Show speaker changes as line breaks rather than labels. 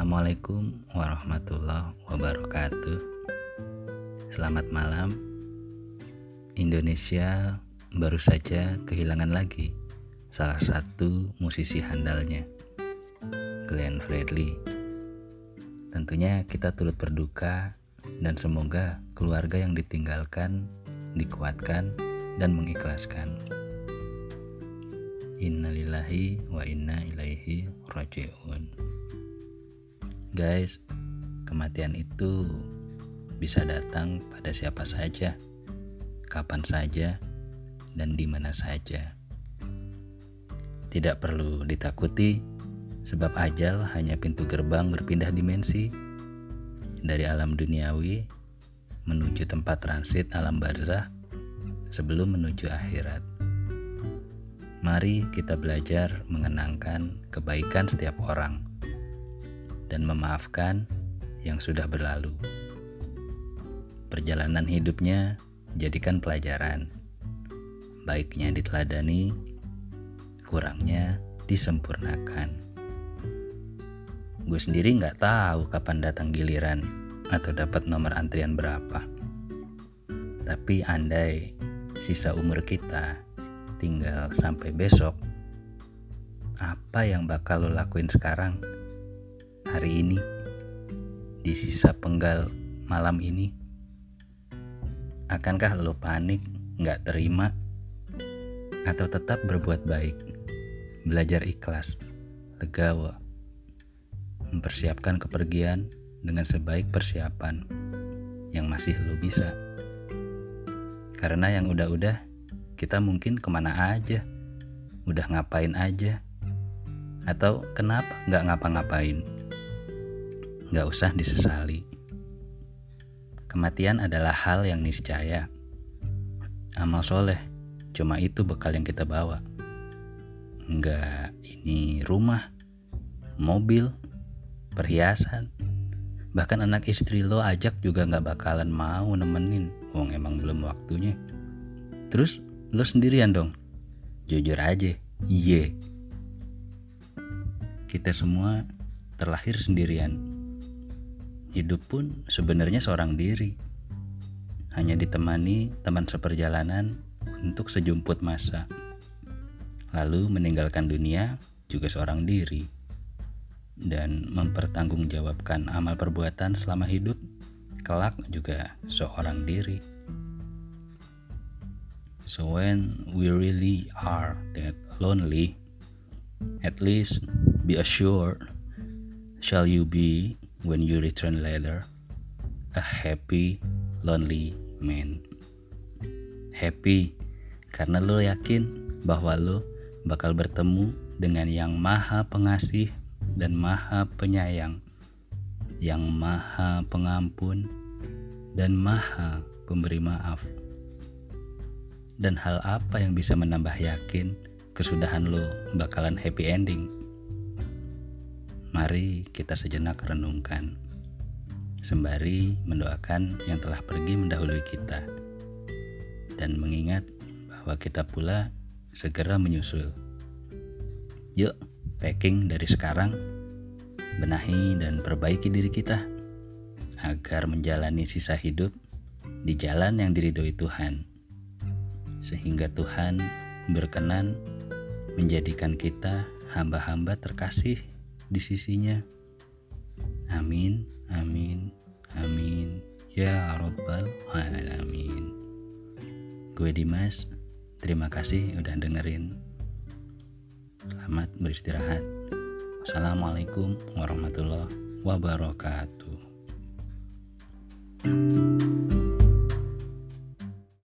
Assalamualaikum warahmatullahi wabarakatuh. Selamat malam. Indonesia baru saja kehilangan lagi salah satu musisi handalnya, Glenn Fredly. Tentunya kita turut berduka dan semoga keluarga yang ditinggalkan dikuatkan dan mengikhlaskan. Innalillahi wa inna ilaihi rajiun. Guys, kematian itu bisa datang pada siapa saja, kapan saja, dan di mana saja. Tidak perlu ditakuti, sebab ajal hanya pintu gerbang berpindah dimensi dari alam duniawi menuju tempat transit alam barzah sebelum menuju akhirat. Mari kita belajar mengenangkan kebaikan setiap orang dan memaafkan yang sudah berlalu. Perjalanan hidupnya jadikan pelajaran. Baiknya diteladani, kurangnya disempurnakan. Gue sendiri nggak tahu kapan datang giliran atau dapat nomor antrian berapa. Tapi andai sisa umur kita tinggal sampai besok, apa yang bakal lo lakuin sekarang? Hari ini, di sisa penggal malam ini? Akankah lo panik, nggak terima, atau tetap berbuat baik, belajar ikhlas, legawa, mempersiapkan kepergian dengan sebaik persiapan yang masih lo bisa? Karena yang udah-udah, kita mungkin ke mana aja, udah ngapain aja, atau kenapa nggak ngapa-ngapain? Gak usah disesali. Kematian adalah hal yang niscaya. Amal soleh, cuma itu bekal yang kita bawa. Enggak, ini rumah, mobil, perhiasan. Bahkan anak istri lo ajak juga gak bakalan mau nemenin. Wong emang belum waktunya. Terus lo sendirian dong. Jujur aja, iye. Kita semua terlahir sendirian Hidup pun sebenarnya seorang diri. Hanya ditemani teman seperjalanan untuk sejumput masa. Lalu meninggalkan dunia juga seorang diri. Dan mempertanggungjawabkan amal perbuatan selama hidup kelak juga seorang diri. So when we really are that lonely, at least be assured shall you be when you return later, a happy, lonely man. Happy karena lo yakin bahwa lo bakal bertemu dengan yang maha pengasih dan maha penyayang, yang maha pengampun dan maha pemberi maaf. Dan hal apa yang bisa menambah yakin kesudahan lo bakalan happy ending? Mari kita sejenak renungkan, sembari mendoakan yang telah pergi mendahului kita, dan mengingat bahwa kita pula segera menyusul. Yuk, packing dari sekarang, benahi dan perbaiki diri kita. Agar menjalani sisa hidup di jalan yang diridhoi Tuhan, sehingga Tuhan berkenan menjadikan kita hamba-hamba terkasih di sisinya. Amin, amin, amin. Ya Rabbal Alamin. Gue Dimas, terima kasih udah dengerin. Selamat beristirahat. Wassalamualaikum warahmatullahi wabarakatuh. thank you